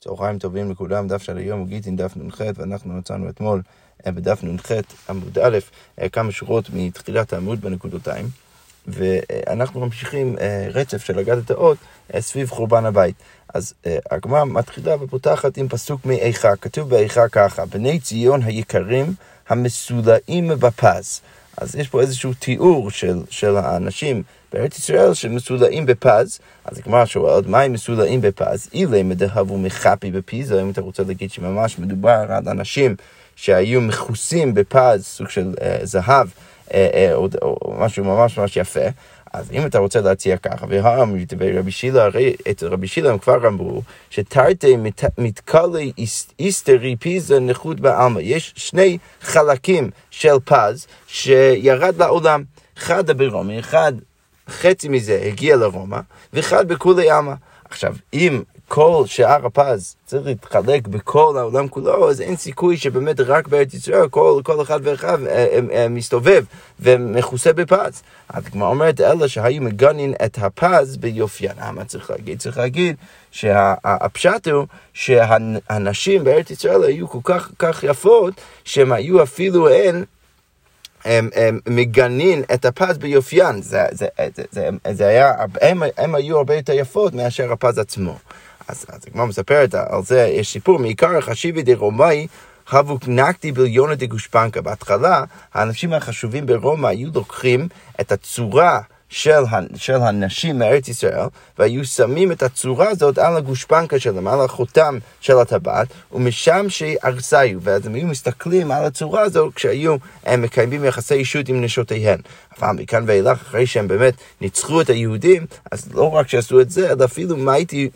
צהריים טובים לכולם, דף של היום הוא גיטין דף נ"ח, ואנחנו מצאנו אתמול אה, בדף נ"ח עמוד א', אה, כמה שורות מתחילת העמוד בנקודותיים, ואנחנו ממשיכים אה, רצף של אגדת האות סביב חורבן הבית. אז הגמרא מתחילה ופותחת עם פסוק מאיכה, כתוב באיכה ככה, בני ציון היקרים המסולאים בפז. אז יש פה איזשהו תיאור של, של האנשים בארץ ישראל שמסולאים בפז, אז הגמרא שואלת, מה הם מסולאים בפז? אילי מדהבו מחפי בפיזו, אם אתה רוצה להגיד שממש מדובר על אנשים שהיו מכוסים בפז, סוג של אה, זהב, אה, אה, או, או משהו ממש ממש יפה. אז אם אתה רוצה להציע ככה, ורבי שילה, הרי את רבי שילה הם כבר אמרו, שתרתי מתקלי איסטרי פיזה נכות בעלמא. יש שני חלקים של פז שירד לעולם. אחד הברומי, אחד חצי מזה הגיע לרומא, ואחד בכולי עלמא. עכשיו, אם כל שאר הפז צריך להתחלק בכל העולם כולו, אז אין סיכוי שבאמת רק בארץ ישראל כל, כל אחד ואחד אה, אה, אה, מסתובב ומכוסה בפז. כמו אומרת, אלה שהיו מגנים את הפז ביופיין. מה צריך להגיד? צריך להגיד שהפשט הוא שהנשים בארץ ישראל היו כל כך, כך יפות, שהן היו אפילו הן הם, הם מגנים את הפז ביופיין, זה, זה, זה, זה, זה היה, הם, הם היו הרבה יותר יפות מאשר הפז עצמו. אז הגמרא מספרת על זה, יש סיפור, מעיקר החשיבי דרומאי הבו נקטי ביליונה דגושפנקה. בהתחלה, האנשים החשובים ברומא היו לוקחים את הצורה של, של הנשים מארץ ישראל, והיו שמים את הצורה הזאת על הגושפנקה שלהם, על החותם של הטבעת, ומשם שארסאיו, ואז הם היו מסתכלים על הצורה הזו כשהיו הם מקיימים יחסי אישות עם נשותיהן. אבל מכאן ואילך, אחרי שהם באמת ניצחו את היהודים, אז לא רק שעשו את זה, אלא אפילו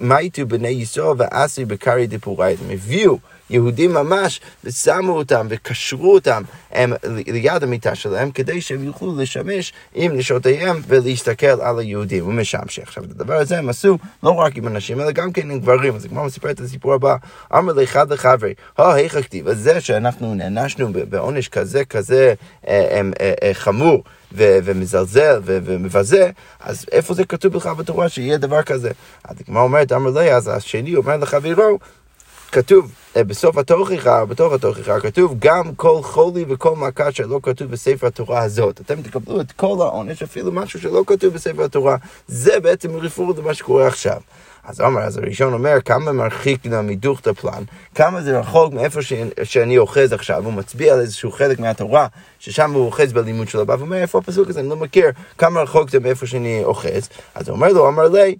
מייטו בני ישראל ועשו בקרי דפורי, הם הביאו יהודים ממש, ושמו אותם וקשרו אותם הם, ליד המיטה שלהם, כדי שהם יוכלו לשמש עם נשותיהם ולהסתכל על היהודים. ומשם שעכשיו את הדבר הזה הם עשו לא רק עם אנשים, אלא גם כן עם גברים. אז כמו מספר את הסיפור הבא, אמר לאחד לחברי, הו, היכא כתיב, אז זה שאנחנו נענשנו בעונש כזה כזה אה, אה, אה, חמור. ו- ומזלזל ו- ומבזה, אז איפה זה כתוב בכלל בתורה שיהיה דבר כזה? אז הגמרא אומרת, אמר לי, אז השני אומר לחברו, כתוב אה, בסוף התוכחה, בתוך התוכחה, כתוב גם כל חולי וכל מכה שלא כתוב בספר התורה הזאת. אתם תקבלו את כל העונש, אפילו משהו שלא כתוב בספר התורה. זה בעצם רפור למה שקורה עכשיו. אז אמר, אז הראשון אומר, כמה מרחיק נא מדוכתא פלן, כמה זה רחוק מאיפה ש... שאני אוחז עכשיו, הוא מצביע על איזשהו חלק מהתורה, ששם הוא אוחז בלימוד שלו, והוא אומר, איפה הפסוק הזה, אני לא מכיר, כמה רחוק זה מאיפה שאני אוחז, אז הוא אומר לו, אמר לי,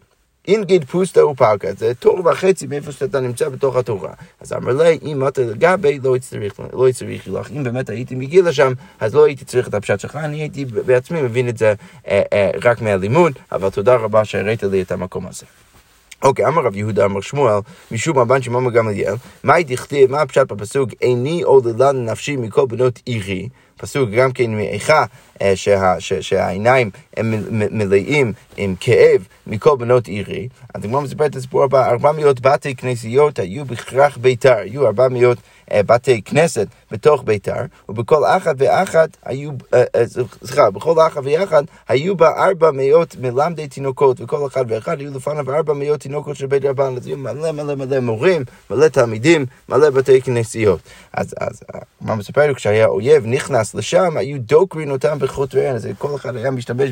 אינגיד פוסטה ופרקה, זה תור וחצי מאיפה שאתה נמצא בתוך התורה. אז אמר לי, אם אתה לגבי, לא יצטריך לא לך. אם באמת הייתי מגיע לשם, אז לא הייתי צריך את הפשט שלך, אני הייתי בעצמי מבין את זה אה, אה, רק מהלימוד, אבל תודה רבה שהראית לי את המקום הזה. אוקיי, אמר רב יהודה, אמר שמואל, משום רבן שמעון גמליאל, מהי דכתיב, מה הפשט בפסוק, איני עוללה נפשי מכל בנות עירי, פסוק גם כן מאיכה, אה, שה, שה, שהעיניים הם מלאים עם כאב מכל בנות עירי. אז הגמרא מספר את הסיפור הבא, 400 בתי כנסיות היו בכרך ביתר, היו 400 אה, בתי כנסת בתוך ביתר, ובכל אחת ואחת היו, אה, אה, סליחה, בכל אחת ואחת היו בה ארבע מאות מלמדי תינוקות, וכל אחד ואחד היו לפניו ארבע מאות תינוקות של בית רבן, אז היו מלא מלא מלא מורים, מלא תלמידים, מלא בתי כנסיות. אז, אז מה כשהיה אויב נכנס לשם, היו דוקרין אותם בחוטריהם, אז כל אחד היה משתמש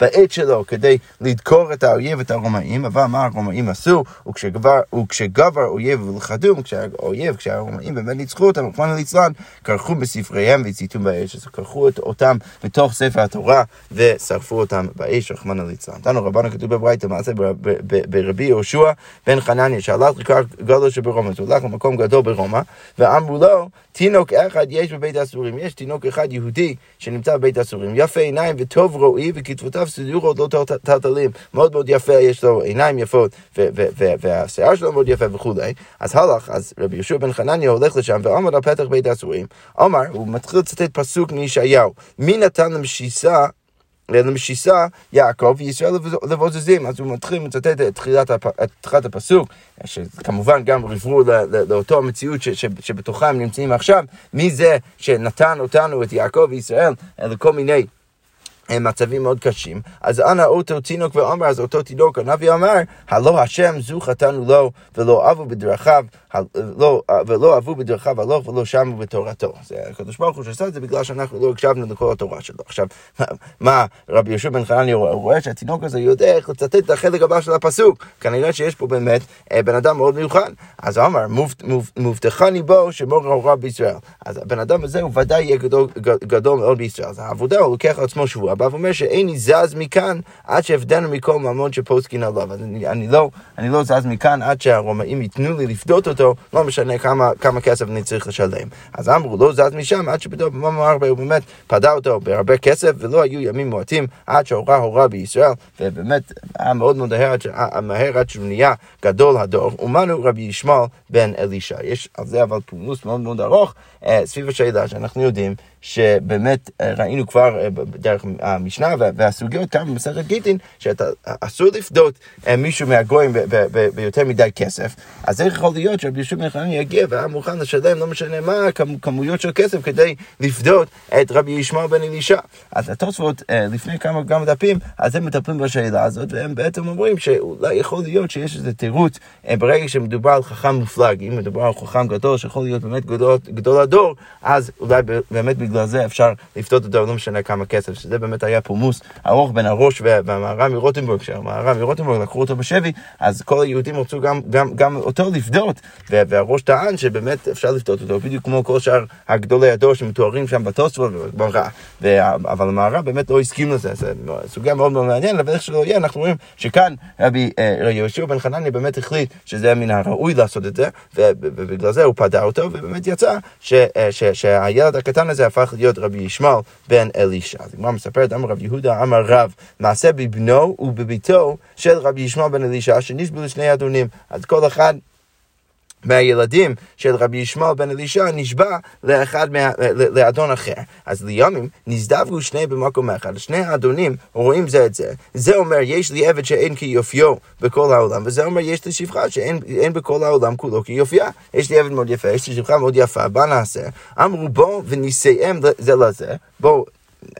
בעת שלו כדי לדקור את האויב, את הרומאים, אבל מה הרומאים עשו? וכשגבר, וכשגבר אויב ולכדום, כשהאויב, כשהרומאים באמת ניצחו אותם, רחמנא ליצלן, כרכו בספריהם והציתו באש, אז כרכו אותם בתוך ספר התורה ושרפו אותם באש, רחמנא ליצלן. תנו רבנו כתוב בברייתא, מעשה ברבי יהושע בן חנניה, שהלך לקראת גדול שברומא, אז הוא הלך למקום גדול ברומא, ואמרו לו, תינוק אחד יש בבית האסורים, יש תינוק אחד יהודי שנמצא בבית האסורים, יפה עיניים וטוב רואי וכתבותיו סדורות לא טלטלים, מאוד מאוד יפה, יש לו עיניים יפות והשיער שלו מאוד יפה וכולי, אז הלך, אז רבי יהושע בן חנניה הולך לשם ועמד על פתח בית האסורים, אמר, הוא מתחיל לצטט פסוק מישעיהו, מי נתן למשיסה למשיסה יעקב וישראל לבוזזים. אז הוא מתחיל לצטט את תחילת הפסוק, שכמובן גם ריברו לאותו המציאות שבתוכה הם נמצאים עכשיו, מי זה שנתן אותנו, את יעקב וישראל, לכל מיני מצבים מאוד קשים, אז אנא אותו תינוק ואומר, אז אותו תינוק, הנביא אמר, הלא השם זו חטאנו לו, ולא אבו בדרכיו, לא, ולא אהבו בדרכיו הלוך ולא שמו בתורתו. זה הקדוש ברוך הוא שעשה את זה בגלל שאנחנו לא הקשבנו לכל התורה שלו. עכשיו, מה רבי יהושע בן חנני רואה שהתינוק הזה יודע איך לצטט את החלק הבא של הפסוק. כנראה שיש פה באמת אה, בן אדם מאוד מיוחד. אז הוא אמר, מובטחני בו שמור ההוראה בישראל. אז הבן אדם הזה הוא ודאי יהיה גדול, גדול מאוד בישראל. אז העבודה הוא לוקח על עצמו שבוע הבא ואומר שאיני זז מכאן עד שהבדנו מכל ממון שפוסקין עליו. אז אני, אני, לא, אני לא זז מכאן עד שהרומאים ייתנו לי לפדות אותו. לא משנה כמה, כמה כסף אני צריך לשלם. אז אמרו, לא זז משם עד שפתאום במאמר הרבה הוא באמת פדה אותו בהרבה כסף, ולא היו ימים מועטים עד שהורה הורה בישראל, ובאמת היה מאוד מאוד מהר עד שהוא נהיה גדול הדור, ומנו רבי ישמעאל בן אלישע. יש על זה אבל פולמוס מאוד מאוד ארוך אה, סביב השאלה שאנחנו יודעים שבאמת אה, ראינו כבר אה, דרך המשנה והסוגיות כאן במסכת גיטין, שאתה אסור לפדות מישהו מהגויים ביותר מדי כסף, אז איך יכול להיות שרבי ישוב בן חנניה יגיע והיה מוכן לשלם לא משנה מה כמויות של כסף כדי לפדות את רבי ישמעאל בן אלישע. אז התוספות לפני כמה כמה דפים, אז הם מטפלים בשאלה הזאת, והם בעצם אומרים שאולי יכול להיות שיש איזה תירוץ ברגע שמדובר על חכם מופלג, אם מדובר על חכם גדול שיכול להיות באמת גדול, גדול הדור, אז אולי באמת בגלל זה אפשר לפתות אותו, לא משנה כמה כסף, שזה באמת היה פולמוס ארוך בין הראש והמהר"ם מרוטנבורג, כשהמהר"ם מרוטנבורג לקחו אותו בשבי, אז כל היהודים רצו גם, גם, גם אותו לפדות, והראש טען שבאמת אפשר לפתות אותו, בדיוק כמו כל שאר הגדולי הדור שמתוארים שם בתוספות ובגמרא, אבל המהר"ם באמת לא הסכים לזה, זו סוגיה מאוד מאוד מעניינת, אבל איך שלא יהיה, אנחנו רואים שכאן רבי אה, יהושע בן חנניה באמת החליט שזה מן הראוי לעשות את זה, ובגלל זה הוא פדה אותו, ובאמת יצא אה, שהילד הקטן הזה הפך להיות רבי ישמעאל בן אלישע. אז הגמרא מספרת, אמר רב יהודה, אמר רב, מעשה בבנו ובביתו של רבי ישמעאל בן אלישע, שנשבו לשני אדונים. אז כל אחד מהילדים של רבי ישמעאל בן אלישע נשבע לאחד מה, לאדון אחר. אז לימים נזדווגו שני במקום אחד. שני האדונים רואים זה את זה. זה אומר, יש לי עבד שאין כיופיו בכל העולם, וזה אומר, יש לי שפחה שאין בכל העולם כולו כיופייה. יש לי עבד מאוד יפה, יש לי שפחה מאוד יפה, מה נעשה? אמרו בואו ונישאם זה לזה, בואו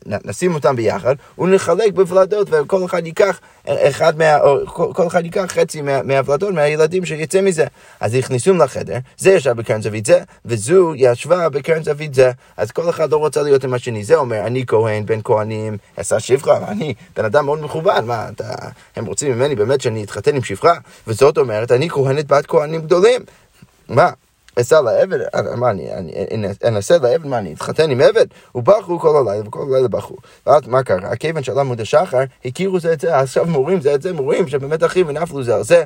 נשים אותם ביחד, ונחלק בוולדות, וכל אחד ייקח אחד מה... כל, כל אחד ייקח חצי מה, מהוולדות, מהילדים שיצא מזה. אז הכניסו לחדר, זה ישב בקרן זווית זה, וזו ישבה בקרן זווית זה. אז כל אחד לא רוצה להיות עם השני. זה אומר, אני כהן, בן כהנים, עשה שפחה, אני בן אדם מאוד מכובד, מה, אתה... הם רוצים ממני באמת שאני אתחתן עם שפחה? וזאת אומרת, אני כהנת בת כהנים גדולים. מה? אסע לעבד, מה אני, אני אנסה לעבד, מה אני אתחתן עם עבד? ובכו כל הלילה, וכל הלילה בכו. ואז מה קרה? כיוון של עמוד השחר, הכירו זה את זה, עכשיו מורים זה את זה, מורים שבאמת אחים ונפלו זה על זה,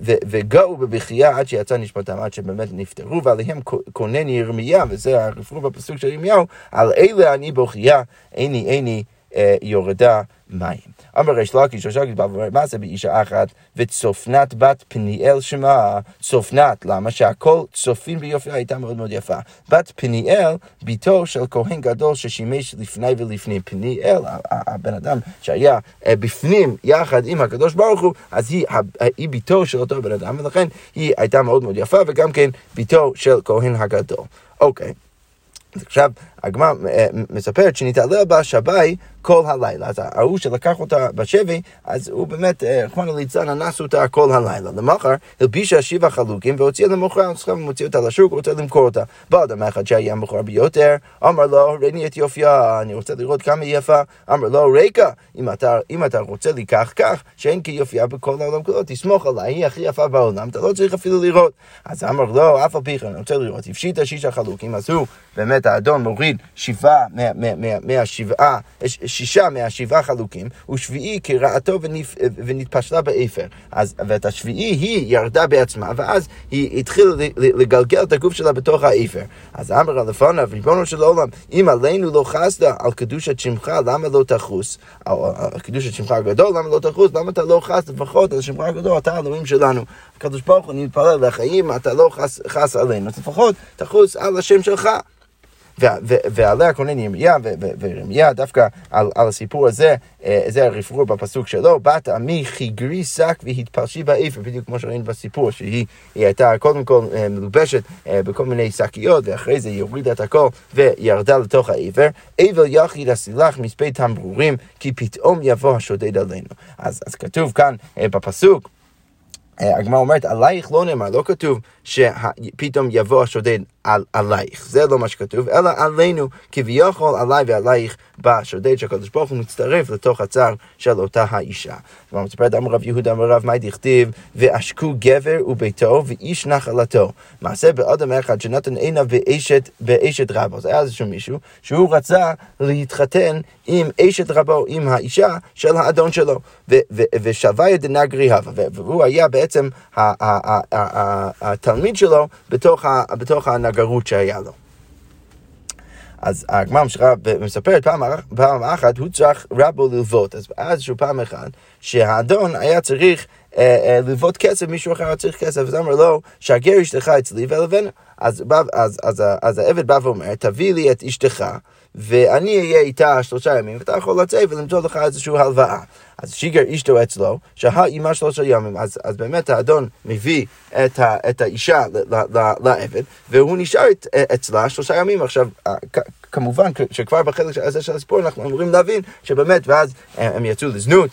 וגאו בבכייה עד שיצא נשמתם, עד שבאמת נפטרו, ועליהם כונן ירמיה, וזה הרפרוף בפסוק של ירמיהו, על אלה אני בוכייה, איני איני אה, יורדה מים. אמר ריש לקיש, ריש לקיש בא ואומר, מה זה באישה אחת וצופנת בת פניאל שמה? צופנת, למה? שהכל צופין ביופייה הייתה מאוד מאוד יפה. בת פניאל, ביתו של כהן גדול ששימש לפני ולפנים. פניאל, הבן אדם שהיה אה, בפנים יחד עם הקדוש ברוך הוא, אז היא, היא ביתו של אותו בן אדם, ולכן היא הייתה מאוד מאוד יפה, וגם כן ביתו של כהן הגדול. אוקיי. עכשיו, הגמרא אה, מספרת שנתעלל בה שבי כל הלילה. אז ההוא שלקח אותה בשבי, אז הוא באמת, רחמנא ליצלן, אנס אותה כל הלילה. למחר הלבישה שבעה חלוקים והוציאה למוכר, הוא מוציא אותה לשוק, רוצה למכור אותה. בא אדם אחד שהיה מכור ביותר, אמר לו, ראיני את יופייה, אני רוצה לראות כמה היא יפה. אמר לו, ריקה, אם אתה, אם אתה רוצה לי כך כך, שאין כיופייה בכל העולם כולו, תסמוך עליי, היא הכי יפה בעולם, אתה לא צריך אפילו לראות. אז אמר לו, אף על פי כן, אני רוצה לראות, הפשיטה שישה חלוקים, אז הוא, באמת האדון מוריד שבעה מהשבעה, שישה מהשבעה חלוקים, ושביעי קרעתו ונתפלשה באפר. אז, ואת השביעי היא ירדה בעצמה, ואז היא התחילה לגלגל את הגוף שלה בתוך האפר. אז אמר לפניו, ריבונו של עולם, אם עלינו לא חסת על קדושת שמך, למה לא תחוס? על קדושת שמך הגדול, למה לא תחוס? למה אתה לא חס לפחות על שמך הגדול, אתה האלוהים שלנו. הקדוש ברוך הוא, אני מתפלל אם אתה לא חס, חס עלינו, אז לפחות תחוס על השם שלך. ועליה קונן ירמיה, וירמיה דווקא על, על הסיפור הזה, אה, זה הרפרור בפסוק שלו, בת עמי חיגרי שק והתפלשי באפר, בדיוק כמו שראינו בסיפור, שהיא הייתה קודם כל אה, מלובשת אה, בכל מיני שקיות, ואחרי זה היא הורידה את הכל וירדה לתוך האפר. אבל יחיד עשי לך מספד תמרורים, כי פתאום יבוא השודד עלינו. אז, אז כתוב כאן בפסוק, הגמרא אומרת, עלייך לא נאמר, לא כתוב שפתאום יבוא השודד על, עלייך, זה לא מה שכתוב, אלא עלינו, כביכול עליי ועלייך בא השודד שהקדוש ברוך הוא מצטרף לתוך הצער של אותה האישה. כבר מספרת אמר רב יהודה אמר רב מאי דכתיב, ועשקו גבר וביתו ואיש נחלתו. מעשה באדם אחד שנתן עיניו באשת, באשת רבו. זה היה איזשהו מישהו שהוא רצה להתחתן עם אשת רבו, עם האישה של האדון שלו, ושווה דנגרי הווה, והוא היה בעצם התלמיד שלו בתוך הנגרות שהיה לו. אז הגמרא ממשיכה ומספרת פעם, פעם אחת, הוא צריך רבו ללוות. אז איזשהו פעם אחת, שהאדון היה צריך אה, אה, ללוות כסף, מישהו אחר צריך כסף, אז אמר לו, שהגר אשתך אצלי ולבנה. אז, אז, אז, אז העבד בא ואומר, תביא לי את אשתך, ואני אהיה איתה שלושה ימים, ואתה יכול לצאת ולמצוא לך איזושהי הלוואה. אז שיגר אשתו אצלו, שהה אימה שלושה ימים. אז, אז באמת האדון מביא את, ה, את האישה לעבד, והוא נשאר אצלה שלושה ימים. עכשיו, כמובן שכבר בחלק הזה של הסיפור אנחנו אמורים להבין שבאמת, ואז הם יצאו לזנות,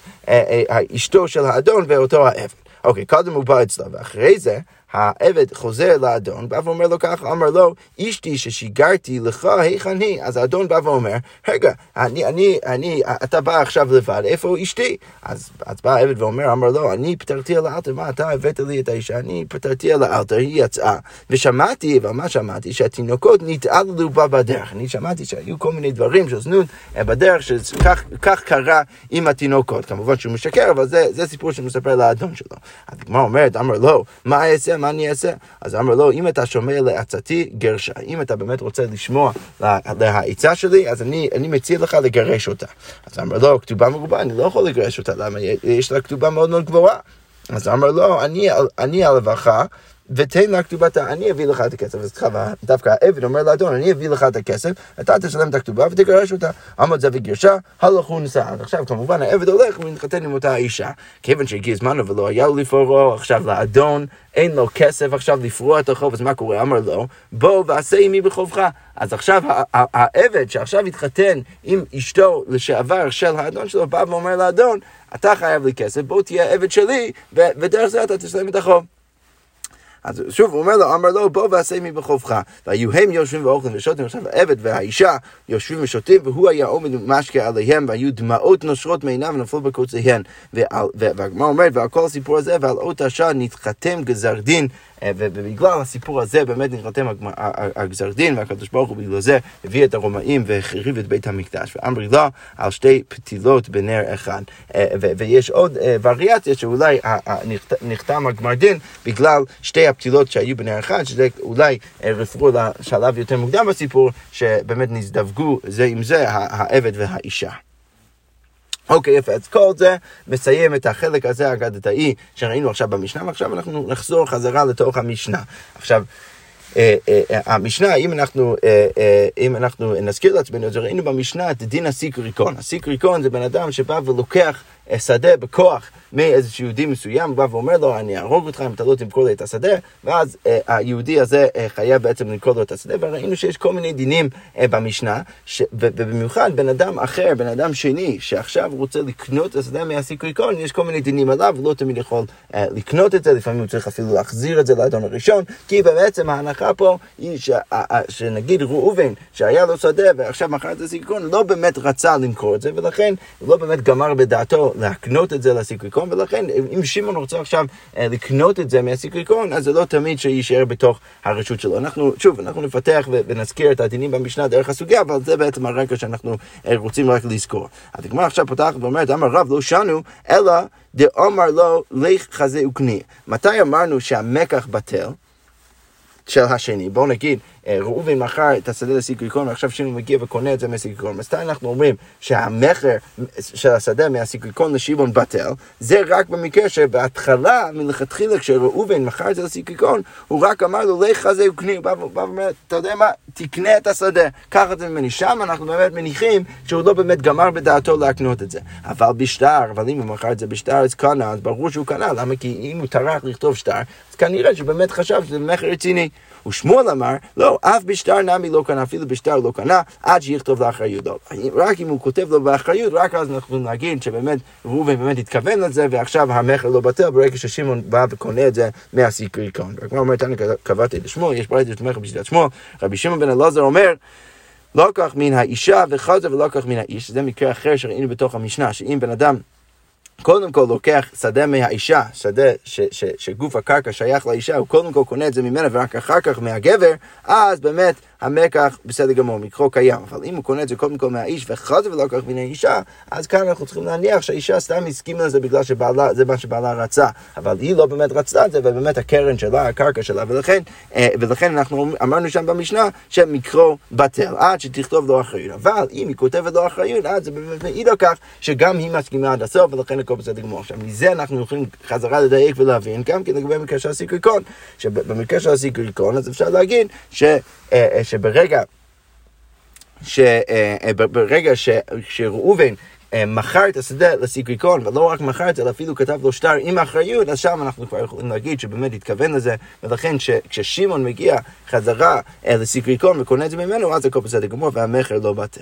אשתו של האדון ואותו העבד. אוקיי, קודם הוא בא אצלו, ואחרי זה העבד חוזר לאדון, בא ואומר לו ככה, אמר לו, אשתי ששיגרתי לך, היכן היא? אז האדון בא ואומר, רגע, אני, אני, אני, אתה בא עכשיו לבד, איפה אשתי? אז, אז בא העבד ואומר, אמר לו, אני פטרתי על האלתר, מה אתה הבאת לי את האישה? אני פטרתי על האלתר, היא יצאה. ושמעתי, אבל מה שמעתי? שהתינוקות נתעללו בה בדרך. אני שמעתי שהיו כל מיני דברים של זנות אה, בדרך, שכך קרה עם התינוקות. כמובן שהוא משקר, אבל זה, זה סיפור שמספר לאדון שלו. הגמרא אומרת, אמר לו, מה אעשה? מה אני אעשה? אז אמר לו, אם אתה שומע לעצתי, גרשה. אם אתה באמת רוצה לשמוע לעצה שלי, אז אני, אני מציע לך לגרש אותה. אז אמר לו, כתובה מרובה, אני לא יכול לגרש אותה, למה? יש לה כתובה מאוד מאוד גבוהה. אז אמר לו, אני, אני הלבכה, ותן לה כתובתה, אני אביא לך את הכסף. אז דווקא העבד אומר לאדון, אני אביא לך את הכסף, אתה תשלם את הכתובה ותגרש אותה. עמוד זה וגרשה, הלכו נסעה. עכשיו כמובן העבד הולך ומתחתן עם אותה אישה. כיוון שהגיע זמנו ולא היה לו לפרוע, עכשיו לאדון אין לו כסף עכשיו לפרוע את החוב, אז מה קורה? אמר לו, בוא ועשה עמי בחובך. אז עכשיו העבד שעכשיו התחתן עם אשתו לשעבר של האדון שלו, בא ואומר לאדון, אתה חייב לי כסף, בוא תהיה עבד שלי, ודרך זה אתה תשלם את החוב. אז שוב, הוא אומר לו, אמר לו, בוא ועשה מי בחובך. והיו הם יושבים ואוכלים ושותים, עכשיו העבד והאישה יושבים ושותים, והוא היה עומד ומשקה עליהם, והיו דמעות נושרות מעיניו ונפלו בקוציהן. והגמרא אומרת, ועל כל הסיפור הזה, ועל אות השעה נתחתם גזר דין אה, ובגלל הסיפור הזה באמת נתחתם הגזר דין, והקדוש ברוך הוא בגלל זה הביא את הרומאים והחריב את בית המקדש, ואמר לה על שתי פתילות בנר אחד. אה, ויש עוד אה, וריאציה שאולי נחתם הגמר דין בגלל שתי הפתילות שהיו בנר אחד, שזה אולי רפרו לשלב יותר מוקדם בסיפור, שבאמת נזדווגו זה עם זה, העבד והאישה. אוקיי, יפה, אז כל זה מסיים את החלק הזה האגדתאי שראינו עכשיו במשנה, ועכשיו אנחנו נחזור חזרה לתוך המשנה. עכשיו, אה, אה, אה, המשנה, אם אנחנו, אם אנחנו נזכיר לעצמנו, אז ראינו במשנה את דין הסיקריקון. הסיקריקון זה בן אדם שבא ולוקח שדה בכוח מאיזשהו יהודי מסוים, הוא בא ואומר לו, אני אהרוג אותך אם אתה לא תמכור לי את השדה, ואז אה, היהודי הזה אה, חייב בעצם למכור לו את השדה, וראינו שיש כל מיני דינים אה, במשנה, ש, ובמיוחד בן אדם אחר, בן אדם שני, שעכשיו רוצה לקנות את השדה מהסיקריקון, יש כל מיני דינים עליו, לא תמיד יכול אה, לקנות את זה, לפעמים הוא צריך אפילו להחזיר את זה לאדון הראשון, כי בעצם ההנחה פה היא ש, שנגיד ראובן, שהיה לו שדה ועכשיו מכר את הסיקריקון, לא באמת רצה למכור את זה, ולכן הוא לא באמת גמר בדעתו להקנות את זה לסיקריקון, ולכן אם שמעון רוצה עכשיו אה, לקנות את זה מהסיקריקון, אז זה לא תמיד שיישאר בתוך הרשות שלו. אנחנו, שוב, אנחנו נפתח ונזכיר את הדינים במשנה דרך הסוגיה, אבל זה בעצם הרקע שאנחנו אה, רוצים רק לזכור. הגמרא עכשיו פותחת ואומרת, אמר רב לא שנו, אלא דאמר לו, לך חזה וקני. מתי אמרנו שהמקח בטל? של השני. בואו נגיד, ראובן מכר את השדה לסיקריקון, ועכשיו שמעון מגיע וקונה את זה מהסיקריקון. מתי אנחנו אומרים שהמכר של השדה מהסיקריקון לשמעון בטל? זה רק במקרה שבהתחלה, מלכתחילה, כשראובן מכר את זה לסיקריקון, הוא רק אמר לו, לך זה וקני, הוא בא ואומר, אתה יודע מה, תקנה את השדה, קח את זה ממני. שם אנחנו באמת מניחים שהוא לא באמת גמר בדעתו להקנות את זה. אבל בשטר, אבל אם הוא מכר את זה בשטר, אז קנה, אז ברור שהוא קנה, למה? כי אם הוא טרח לכתוב שטר, אז כנראה שהוא באמת חשב שזה מכר רציני. ושמואל אמר, לא, אף בשטר נמי לא קנה, אפילו בשטר לא קנה, עד שיכתוב לאחריות. רק אם הוא כותב לו באחריות, רק אז אנחנו להגיד שבאמת ראובן באמת התכוון לזה, ועכשיו המכר לא בטל, ברגע ששמעון בא וקונה את זה מהסיקריקון. מה אומרת, אני קבעתי את שמואל, יש ברית שתומכת בשיטת שמואל, רבי שמעון בן אלעזר אומר, לא כך מן האישה וחזר כך מן האיש, זה מקרה אחר שראינו בתוך המשנה, שאם בן אדם קודם כל לוקח שדה מהאישה, שדה ש, ש, שגוף הקרקע שייך לאישה, הוא קודם כל קונה את זה ממנה ורק אחר כך מהגבר, אז באמת המקח בסדר גמור, מקרו קיים. אבל אם הוא קונה את זה קודם כל מהאיש וחזר ולא כך מן האישה, אז כאן אנחנו צריכים להניח שהאישה סתם הסכימה לזה בגלל שבעלה, זה מה שבעלה רצה. אבל היא לא באמת רצתה את זה, ובאמת הקרן שלה, הקרקע שלה, ולכן, אה, ולכן אנחנו אמרנו שם במשנה שמקרו בטל, עד שתכתוב לו אחריות. אבל אם היא כותבת לו אחריות, אז זה באמת מעיד על כך שגם היא מסכימה עד הסוף, ולכן הכל בסדר גמור. עכשיו, מזה אנחנו יכולים חזרה לדייק ולהבין, גם כן לגבי המקרה של הסיקריקון, שבמקרה של הסיקריקון, אז אפשר להגיד ש... אה, אה, שברגע, שברגע אה, שראובן מכר את השדה לסיקריקון, ולא רק מכר את זה, אלא אפילו כתב לו שטר עם אחריות, אז שם אנחנו כבר יכולים להגיד שבאמת התכוון לזה, ולכן כששמעון מגיע חזרה לסיקריקון וקונה את זה ממנו, אז הכל בסדר גמור, והמכר לא בטל.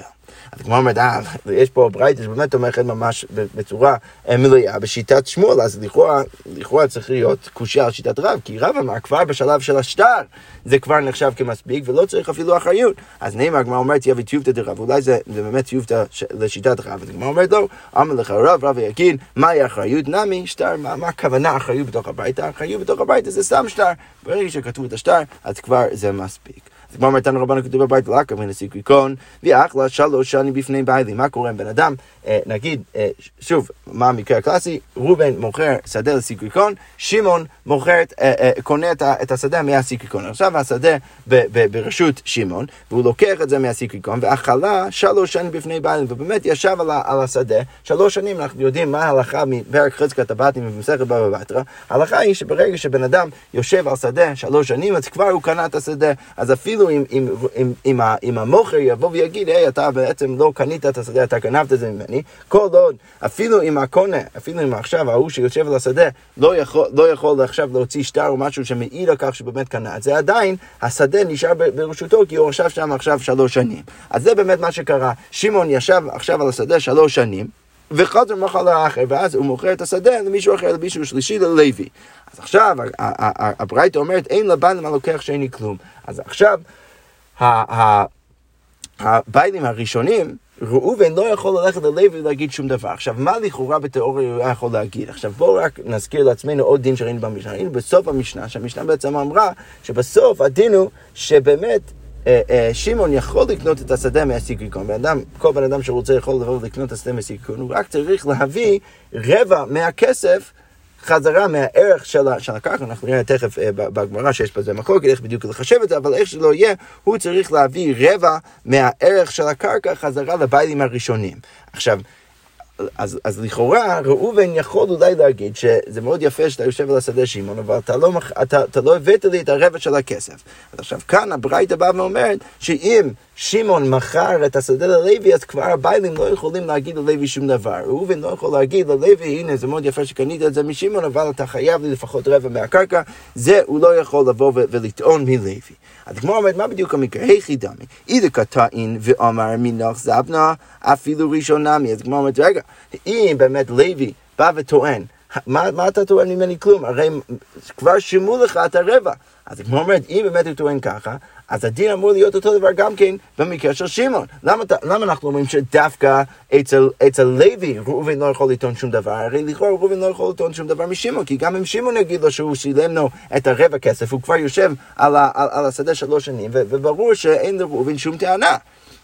אז כמו אומרת, אה, יש פה ברייטה שבאמת תומכת ממש בצורה מלאה בשיטת שמואל, אז לכאורה, לכאורה צריך להיות קושייה על שיטת רב, כי רב אמר כבר בשלב של השטר, זה כבר נחשב כמספיק, ולא צריך אפילו אחריות. אז נאמר, הגמרא אומרת, יביא טיובתא דרב, אולי זה, זה באמת טיובתא לשיטת רב. אז הגמרא אומרת, לא, אמר לך רב, רב יגיד, מהי אחריות? נמי, שטר, מה, מה הכוונה אחריות בתוך הבית? האחריות בתוך הבית זה סתם שטר. ברגע שכתבו את השטר, אז כבר זה מספיק. כמו אומרת, רבנו כתוב בבית ולקה מן הסיקריקון, ואחלה שלוש שנים בפני בעלי. מה קורה עם בן אדם? אה, נגיד, אה, שוב, מה המקרה הקלאסי? ראובן מוכר שדה לסיקריקון, שמעון מוכר, אה, קונה את השדה מהסיקריקון. עכשיו השדה ברשות שמעון, והוא לוקח את זה מהסיקריקון, ואכלה שלוש שנים בפני בעלים, ובאמת ישב על השדה, שלוש שנים אנחנו יודעים מה ההלכה מפרק חזקת הבתים ובמסכת בבא בתרא. ההלכה היא שברגע שבן אדם יושב על שדה שלוש שנים, אז כבר הוא קנה את השדה. אז אפילו אם, אם, אם, אם, אם המוכר יבוא ויגיד, היי, אתה בעצם לא קנית את השדה, אתה גנבת את זה ממני, כל עוד, אפילו אם הקונה, אפילו אם עכשיו ההוא שיושב על השדה לא יכול, לא יכול עכשיו להוציא שטר או משהו שמעיד על כך שבאמת קנה את זה, עדיין השדה נשאר ברשותו כי הוא ישב שם עכשיו שלוש שנים. אז זה באמת מה שקרה. שמעון ישב עכשיו על השדה שלוש שנים. וחזר מכר לאחר, ואז הוא מוכר את השדה למישהו אחר, למישהו שלישי, ללוי. אז עכשיו, הברייתא אומרת, אין לבעלים הלוקח שאיני כלום. אז עכשיו, הביילים הראשונים, ראובן לא יכול ללכת ללוי ולהגיד שום דבר. עכשיו, מה לכאורה בתיאוריה הוא יכול להגיד? עכשיו, בואו רק נזכיר לעצמנו עוד דין שראינו במשנה. ראינו בסוף המשנה, שהמשנה בעצם אמרה שבסוף הדין הוא שבאמת שמעון יכול לקנות את השדה מהסיקריקון. אדם, כל בן אדם שרוצה יכול לבוא ולקנות את השדה מהסיקריקון, הוא רק צריך להביא רבע מהכסף חזרה מהערך של הקרקע, אנחנו נראה תכף אה, בגמרא שיש בזה מחלוקת, איך בדיוק לחשב את זה, אבל איך שלא יהיה, הוא צריך להביא רבע מהערך של הקרקע חזרה לביילים הראשונים. עכשיו, אז, אז לכאורה ראובן יכול אולי להגיד שזה מאוד יפה שאתה יושב על השדה שמעון, אבל אתה לא, אתה, אתה לא הבאת לי את הרבע של הכסף. אז עכשיו כאן הברייתא באה ואומרת שאם שמעון מכר את השדה ללוי, אז כבר הביילים לא יכולים להגיד ללוי שום דבר. ראובן לא יכול להגיד ללוי, הנה זה מאוד יפה שקנית את זה משמעון, אבל אתה חייב לי לפחות רבע מהקרקע, זה הוא לא יכול לבוא ולטעון מלוי. אז כמו אומרת, מה בדיוק המקרה? היכי דמי, איזה קטעין ואמר מנוח זבנה, אפילו ראשון נמי. אז כמו אומרת, רגע, אם באמת לוי בא וטוען, מה, מה אתה טוען ממני כלום? הרי כבר שימו לך את הרבע. אז כמו אומרת, אם באמת הוא טוען ככה, אז הדין אמור להיות אותו דבר גם כן במקרה של שמעון. למה, למה אנחנו אומרים שדווקא אצל, אצל לוי ראובן לא יכול לטעון שום דבר? הרי לכאורה ראובן לא יכול לטעון שום דבר משמעון, כי גם אם שמעון יגיד לו שהוא שילם לו את הרבע כסף, הוא כבר יושב על, ה, על, על השדה שלוש שנים, וברור שאין לראובן שום טענה.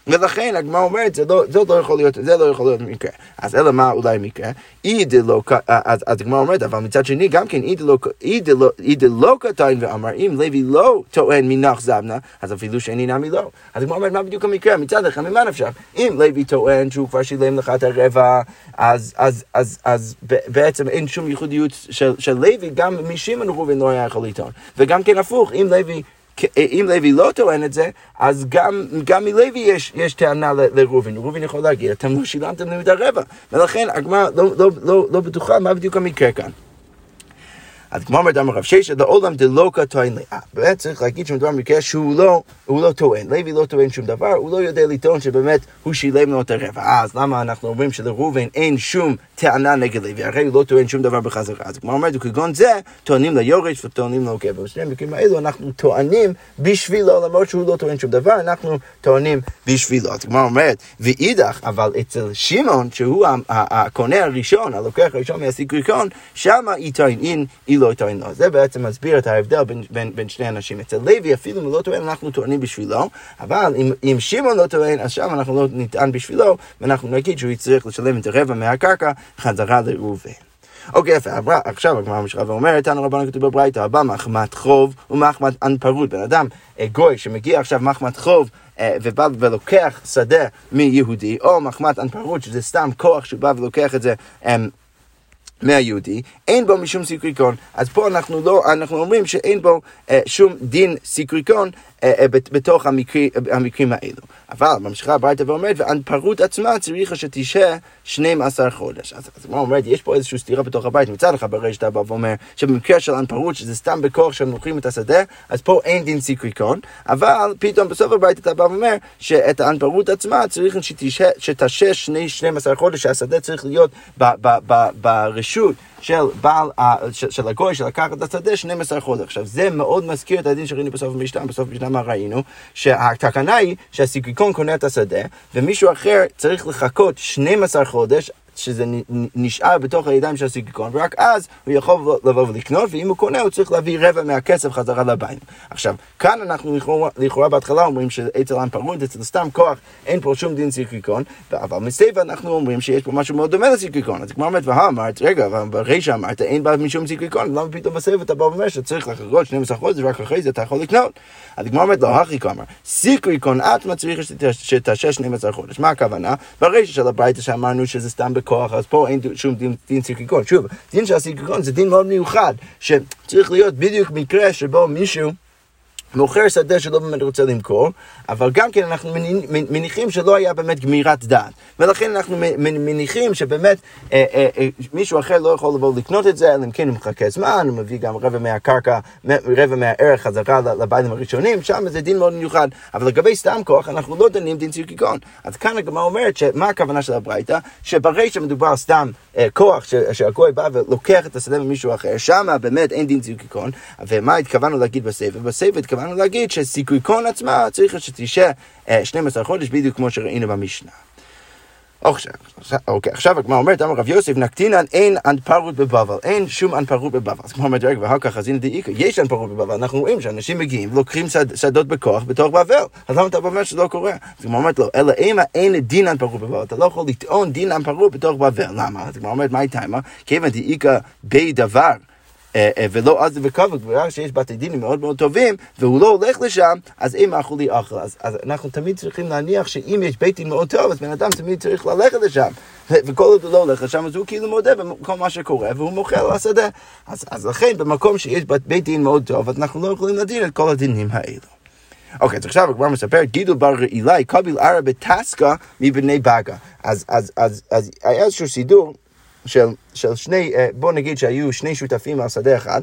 ולכן הגמרא אומרת, זה לא, זה לא יכול להיות, זה לא יכול להיות מקרה. אז אלא מה אולי מקרה? אי דלא, אז הגמרא אומרת, אבל מצד שני גם כן, אי דלא קטן ואמר, אם לוי לא טוען מנח זבנה, אז אפילו שאיני נמי לא. אז הגמרא אומרת, מה בדיוק המקרה? מצד אחד, ממה נפשך? אם לוי טוען שהוא כבר שילם לך את הרבע, אז, אז, אז, אז בעצם אין שום ייחודיות של, של לוי, גם משמעון ראובן לא היה יכול לטעון. וגם כן הפוך, אם לוי... אם לוי לא טוען את זה, אז גם, גם מלוי יש, יש טענה לראובן. ראובן יכול להגיד, אתם לא שילמתם להם את הרבע. ולכן הגמרא לא, לא, לא, לא בטוחה מה בדיוק המקרה כאן. אז כמו אומר דמר רב ששת, לעולם דלוקה טוען לי. באמת צריך להגיד שמדובר במקרה שהוא לא, הוא לא טוען. לוי לא טוען שום דבר, הוא לא יודע לטעון שבאמת הוא שילם לו את הרבע. אז למה אנחנו אומרים שלראובן אין שום טענה נגד לוי? הרי הוא לא טוען שום דבר בחזרה. אז כמו אומרת, כגון זה, טוענים ליורש וטוענים לעוקב. ובשני המקרים האלו אנחנו טוענים בשבילו, למרות שהוא לא טוען שום דבר, אנחנו טוענים בשבילו. אז כמו אומרת, ואידך, אבל אצל שמעון, שהוא הקונה הראשון, הלוקח הראשון מהסיקריקון, שמה היא טוען, לא טוען לו. זה בעצם מסביר את ההבדל בין, בין, בין שני אנשים. אצל לוי אפילו אם הוא לא טוען אנחנו טוענים בשבילו, אבל אם, אם שמעון לא טוען אז שם אנחנו לא נטען בשבילו, ואנחנו נגיד שהוא יצטרך לשלם את הרבע מהקרקע חזרה לראובן. אוקיי, יפה, עכשיו הגמרא משכה ואומרת, תנו רבנו כתוב בברייתא, הבא מחמת חוב ומחמת אנפרות. בן אדם, אה, גוי, שמגיע עכשיו מחמת חוב, אה, ובא ולוקח שדה מיהודי, או מחמת אנפרות, שזה סתם כוח שבא ולוקח את זה אמ, מהיהודי, אין בו משום סיקריקון. אז פה אנחנו לא, אנחנו אומרים שאין בו אה, שום דין סיקריקון אה, אה, בתוך המקרי, המקרים האלו. אבל ממשיכה הביתה ואומרת, והנפרות עצמה צריכה שתשהה 12 חודש. אז כמו אומרת, יש פה איזושהי סתירה בתוך הבית. מצד אחד ברגע שאתה בא ואומר שבמקרה של הנפרות, שזה סתם בכוח שהם לוקחים את השדה, אז פה אין דין סיקריקון, אבל פתאום בסוף הבית אתה בא ואומר שאת הנפרות עצמה צריך שתשהה 12 חודש, שהשדה צריך להיות ברשות. של בעל, של, של הגוי שלקח את השדה 12 חודש. עכשיו, זה מאוד מזכיר את הדין שראינו בסוף המשנה, בסוף המשנה מה ראינו? שהתקנה היא שהסיקריקון קונה את השדה, ומישהו אחר צריך לחכות 12 חודש שזה נשאר בתוך הידיים של הסיקריקון, ורק אז הוא יכול לבוא ולקנות, ואם הוא קונה הוא צריך להביא רבע מהכסף חזרה לבית. עכשיו, כאן אנחנו לכאורה, לכאורה בהתחלה אומרים שאצל אנפרות, אצל סתם כוח, אין פה שום דין סיקריקון, אבל בסיפא אנחנו אומרים שיש פה משהו מאוד דומה לסיקריקון. אז הגמרא אומרת, אמרת, רגע, ברישא אמרת, אין בה משום סיקריקון, למה פתאום בסיפא אתה בא ואומר שצריך לחכות 12 חודש, ורק אחרי זה אתה יכול לקנות. אז כמו אומרת, לא, הכי כמה, סיקריקון עצמה צריך שתשש 12 חודש. מה הכוונה? ברישא של הברייתא שאמרנו שזה סתם בכוח, אז פה אין שום דין, דין סיקריקון. שוב, דין של הסיקריקון זה דין מאוד מיוחד, שצריך להיות בדיוק מקרה שבו מישהו... מוכר שדה שלא באמת רוצה למכור, אבל גם כן אנחנו מניחים שלא היה באמת גמירת דעת. ולכן אנחנו מניחים שבאמת אה, אה, אה, מישהו אחר לא יכול לבוא לקנות את זה, אלא אם כן הוא מחכה זמן, הוא מביא גם רבע מהקרקע, רבע מהערך חזרה לביילים הראשונים, שם זה דין מאוד מיוחד. אבל לגבי סתם כוח, אנחנו לא דנים דין צירקיקון. אז כאן הגמרא אומרת שמה הכוונה של הברייתא? שברי שמדובר סתם אה, כוח שהגוי בא ולוקח את השדה ממישהו אחר, שם באמת אין דין צירקיקון. ומה התכוונו להגיד בסבב? בסבב התכוונו התכוונו להגיד שסיכוי עצמה צריך שתשעה 12 חודש, בדיוק כמו שראינו במשנה. עכשיו, אוקיי, עכשיו הגמרא אומרת, אמר רב יוסף, נקטינן אין אנפרות בבבל, אין שום אנפרות בבבל. אז כמו אומרת, רגע, ואחר כך אז הנה דאיקה, יש אנפרות בבבל, אנחנו רואים שאנשים מגיעים ולוקחים שדות בכוח בתוך בבל. אז למה אתה אומר שזה לא קורה? אז כמו אומרת לו, אלא אימה אין דין אנפרות בבבל, אתה לא יכול לטעון דין אנפרות בתוך בבל. למה? אז כמו אומרת, מה הייתה אימה? כיוון דאיקה בי דבר. אה, אה, ולא עזה וכבוד, בגלל שיש בתי דינים מאוד מאוד טובים, והוא לא הולך לשם, אז אם אכלו לי אכל. אז, אז אנחנו תמיד צריכים להניח שאם יש בית דין מאוד טוב, אז בן אדם תמיד צריך ללכת לשם. וכל עוד הוא לא הולך לשם, אז הוא כאילו מודה בכל מה שקורה, והוא מוכר על השדה. אז, אז לכן, במקום שיש בית דין מאוד טוב, אז אנחנו לא יכולים לדין את כל הדינים האלו. אוקיי, אז עכשיו הגמרא מספר, גידול בר רעילי, קביל ערה בטסקה מבני בגה. אז, אז, אז, אז היה איזשהו סידור של, של שני, אה, בוא נגיד שהיו שני שותפים על שדה אחד,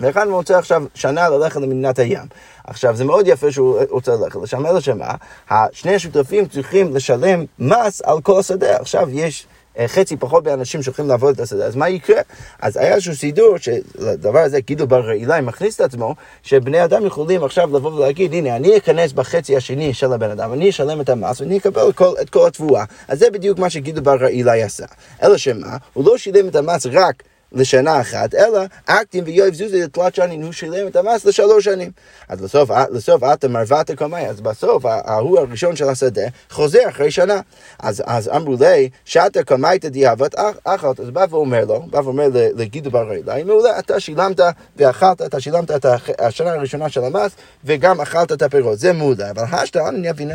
ואחד רוצה עכשיו שנה ללכת למדינת הים. עכשיו, זה מאוד יפה שהוא רוצה ללכת לשם, אלא שמה, השני השותפים צריכים לשלם מס על כל השדה. עכשיו יש חצי פחות באנשים שהולכים לעבוד את השדה, אז מה יקרה? אז היה איזשהו סידור, שדבר הזה, גידו בר רעילי מכניס את עצמו, שבני אדם יכולים עכשיו לבוא ולהגיד, הנה, אני אכנס בחצי השני של הבן אדם, אני אשלם את המס ואני אקבל כל, את כל התבואה. אז זה בדיוק מה שגידו בר רעילי עשה. אלא שמה, הוא לא שילם את המס רק לשנה אחת, אלא אקטים ויואב זוזי לתלת שנים, הוא שילם את המס לשלוש שנים. אז לסוף, לסוף אתה מרוות קמאי, אז בסוף ההוא הראשון של השדה חוזר אחרי שנה. אז, אז אמרו לי, שאתה קמאית דיעבד אכלת, אז בא ואומר לו, בא ואומר לגידו בר אלי, מעולה, אתה שילמת ואכלת, אתה שילמת את השנה הראשונה של המס, וגם אכלת את הפירות, זה מעולה, אבל השתה, אני אבין,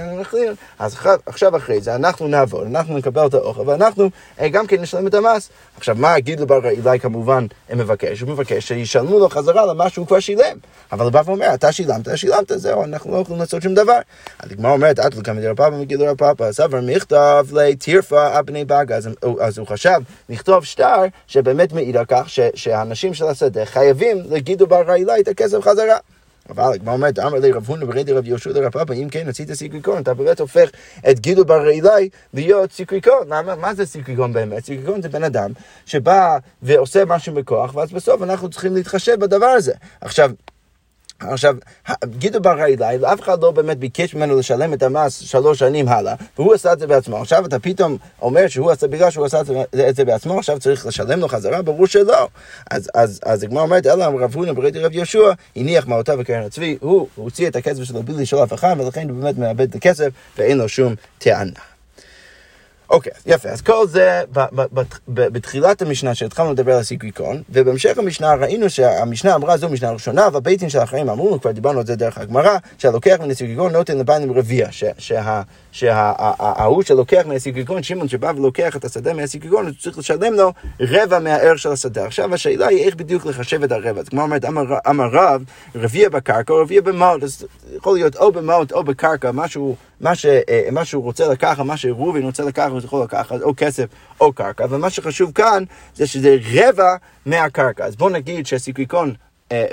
אז עכשיו אחרי זה אנחנו נעבוד, אנחנו נקבל את האוכל, ואנחנו אה, גם כן נשלם את המס. עכשיו, מה גידו בר אלי כמובן מבקש? הוא מבקש שישלמו לו חזרה למה שהוא כבר שילם. אבל הוא בא ואומר, אתה שילמת, שילמת, זהו, אנחנו לא יכולים לעשות שום דבר. הגמרא אומרת, אתא לקמיה דרב פפא גידול, רב פפא, סבר למכתב ליה טירפא אבני באגא. אז הוא חשב לכתוב שטר שבאמת מעיד על כך שהאנשים של השדה חייבים לגידול בר את הכסף חזרה. אבל הגמרא אומרת, אמר ליה רב הונא בריה דרב יהושע לרב פפא, אם כן עשית סיקריקון, אתה באמת הופך את גידול בר רעילאי להיות סיקריקון. מה זה סיקריקון באמת? סיקריקון זה בן אדם שבא ועושה משהו בכוח, ואז בסוף אנחנו צריכים להתחשב בדבר הזה. עכשיו, עכשיו, גידו בר אלי, אף אחד לא באמת ביקש ממנו לשלם את המס שלוש שנים הלאה, והוא עשה את זה בעצמו. עכשיו אתה פתאום אומר שהוא עשה, בגלל שהוא עשה את זה בעצמו, עכשיו צריך לשלם לו חזרה? ברור שלא. אז, אז, אז הגמרא אומרת, אלא רב הונא ברידי רב יהושע, הניח מעותיו בקרן הצבי, הוא הוציא את הכסף שלו בלי לשאול אף אחד, ולכן הוא באמת מאבד את הכסף, ואין לו שום טענה. אוקיי, okay, יפה. אז כל זה בתחילת המשנה שהתחלנו לדבר על הסיקריקון, ובהמשך המשנה ראינו שהמשנה אמרה זו משנה ראשונה, והבית דין של האחראים אמרו, כבר דיברנו על זה דרך הגמרא, שהלוקח מן הסיקריקון נותן לבעלים רביע, שההוא שלוקח מהסיקריקון, שמעון שבא ולוקח את השדה מהסיקריקון, הוא צריך לשלם לו רבע מהערך של השדה. עכשיו השאלה היא איך בדיוק לחשב את הרבע. אז כמו אומרת, אמר רב, רביע בקרקע או רביע במאות, אז יכול להיות או במאות או בקרקע, משהו... מה, ש, אה, מה שהוא רוצה לקחת, מה שראובן רוצה לקחת, הוא יכול לקחת או כסף או קרקע, ומה שחשוב כאן זה שזה רבע מהקרקע. אז בואו נגיד שהסיקריקון, אה,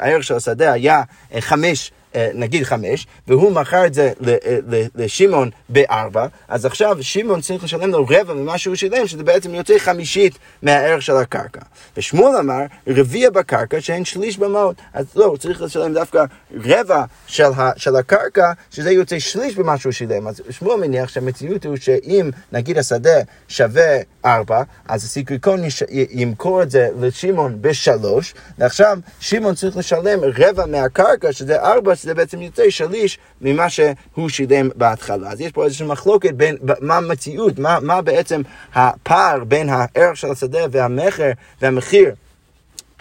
הערך של השדה היה אה, חמש נגיד חמש, והוא מכר את זה אה, לשמעון בארבע, אז עכשיו שמעון צריך לשלם לו רבע ממה שהוא שילם, שזה בעצם יוצא חמישית מהערך של הקרקע. ושמואל אמר, רביע בקרקע שאין שליש במאות, אז לא, הוא צריך לשלם דווקא רבע של, ה, של הקרקע, שזה יוצא שליש במה שהוא שילם. אז שמואל מניח שהמציאות הוא שאם נגיד השדה שווה ארבע, אז הסיקריקון ימכור את זה לשמעון בשלוש, ועכשיו שמעון צריך לשלם רבע מהקרקע, שזה ארבע, שזה בעצם יוצא שליש ממה שהוא שילם בהתחלה. אז יש פה איזושהי מחלוקת בין מה המציאות, מה, מה בעצם הפער בין הערך של השדה והמכר והמחיר.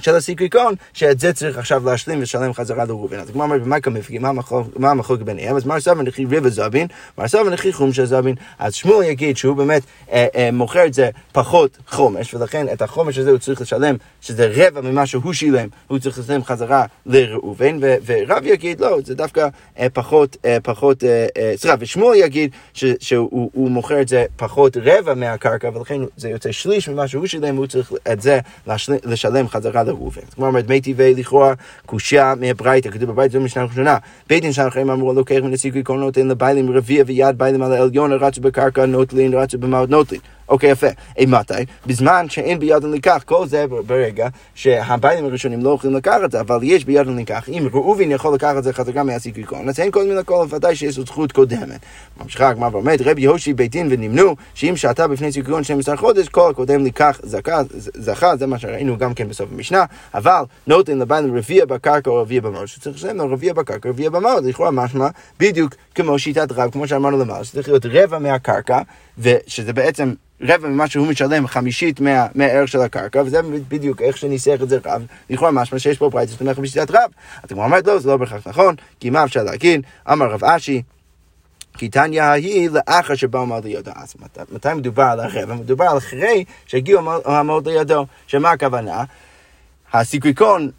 של הסיקריקון, שאת זה צריך עכשיו להשלים ולשלם חזרה לראובן. אז הגמרא אומרת, מה המחלוקת ביניהם? אז מר סבא נכי ריבה זבין, מר סבא נכי חומשה זבין. אז שמואל יגיד שהוא באמת אה, אה, מוכר את זה פחות חומש, ולכן את החומש הזה הוא צריך לשלם, שזה רבע ממה שהוא שילם, הוא צריך לשלם חזרה לראובן, ורב יגיד, לא, זה דווקא אה, פחות, אה, פחות, אה, אה, סליחה, ושמואל יגיד ש, שהוא מוכר את זה פחות רבע מהקרקע, ולכן זה יוצא שליש ממה שהוא שילם, והוא צריך את זה לשלם חזרה לראובן. כלומר, אומרת, מי טבעי לכאורה קושייה מהברייתא, כתוב בברייתא זו משנה ראשונה. בית דין שלכם אמרו, לוקח מנסיגי כל נותן לביילים רביע ויד ביילים על העליון, רצו בקרקע נוטלין, רצו במעות נוטלין. אוקיי, יפה. אימתי? בזמן שאין בידן לקח, כל זה ברגע שהביילים הראשונים לא יכולים לקחת את זה, אבל יש בידן לקח. אם ראובן יכול לקחת את זה חזקה מהסיקריקון, אז אין כל מיני כל ודאי שיש לו זכות קודמת. ממשיכה הגמרא ואומרת, רבי יהושי בית דין ונמנו, שאם שעתה בפני סיקריקון 12 חודש, כל הקודם לקח זכה, זה מה שראינו גם כן בסוף המשנה, אבל נותן לבעלים רביע בקרקע או רביע במעות, שצריך לשלם לו רביע בקרקע, רביע במעות, לכאורה משמע בדיוק כמו שיטת רב, כמו שאמרנו למעלה, שצריך להיות רבע מהקרקע, ושזה בעצם רבע ממה שהוא משלם חמישית מה, מהערך של הקרקע, וזה בדיוק איך שניסח את זה רב, לכאורה משמע שיש פה ברייתא שתומך בשיטת רב. אז הגמרא אומרת לא, זה לא בהכרח נכון, כי מה אפשר להגיד? אמר רב אשי, כי תניא ההיא לאחר שבאו מעות לידו. אז מתי מדובר על הרבע? מדובר על אחרי שהגיעו המעות לידו. שמה הכוונה? הסיקריקון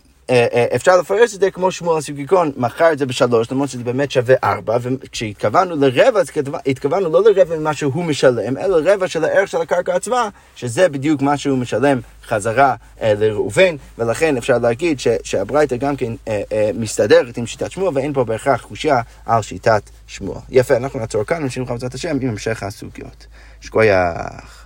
אפשר לפרש את זה כמו שמואל הסוגיקון, מכר את זה בשלוש, למרות שזה באמת שווה ארבע, וכשהתכוונו לרבע, אז התכוונו לא לרבע ממה שהוא משלם, אלא רבע של הערך של הקרקע עצמה, שזה בדיוק מה שהוא משלם חזרה אה, לראובן, ולכן אפשר להגיד שהברייתא גם כן אה, אה, מסתדרת עם שיטת שמואל, ואין פה בהכרח חושייה על שיטת שמואל. יפה, אנחנו נעצור כאן, נמשיך בעזרת השם עם המשך הסוגיות. שקוייך.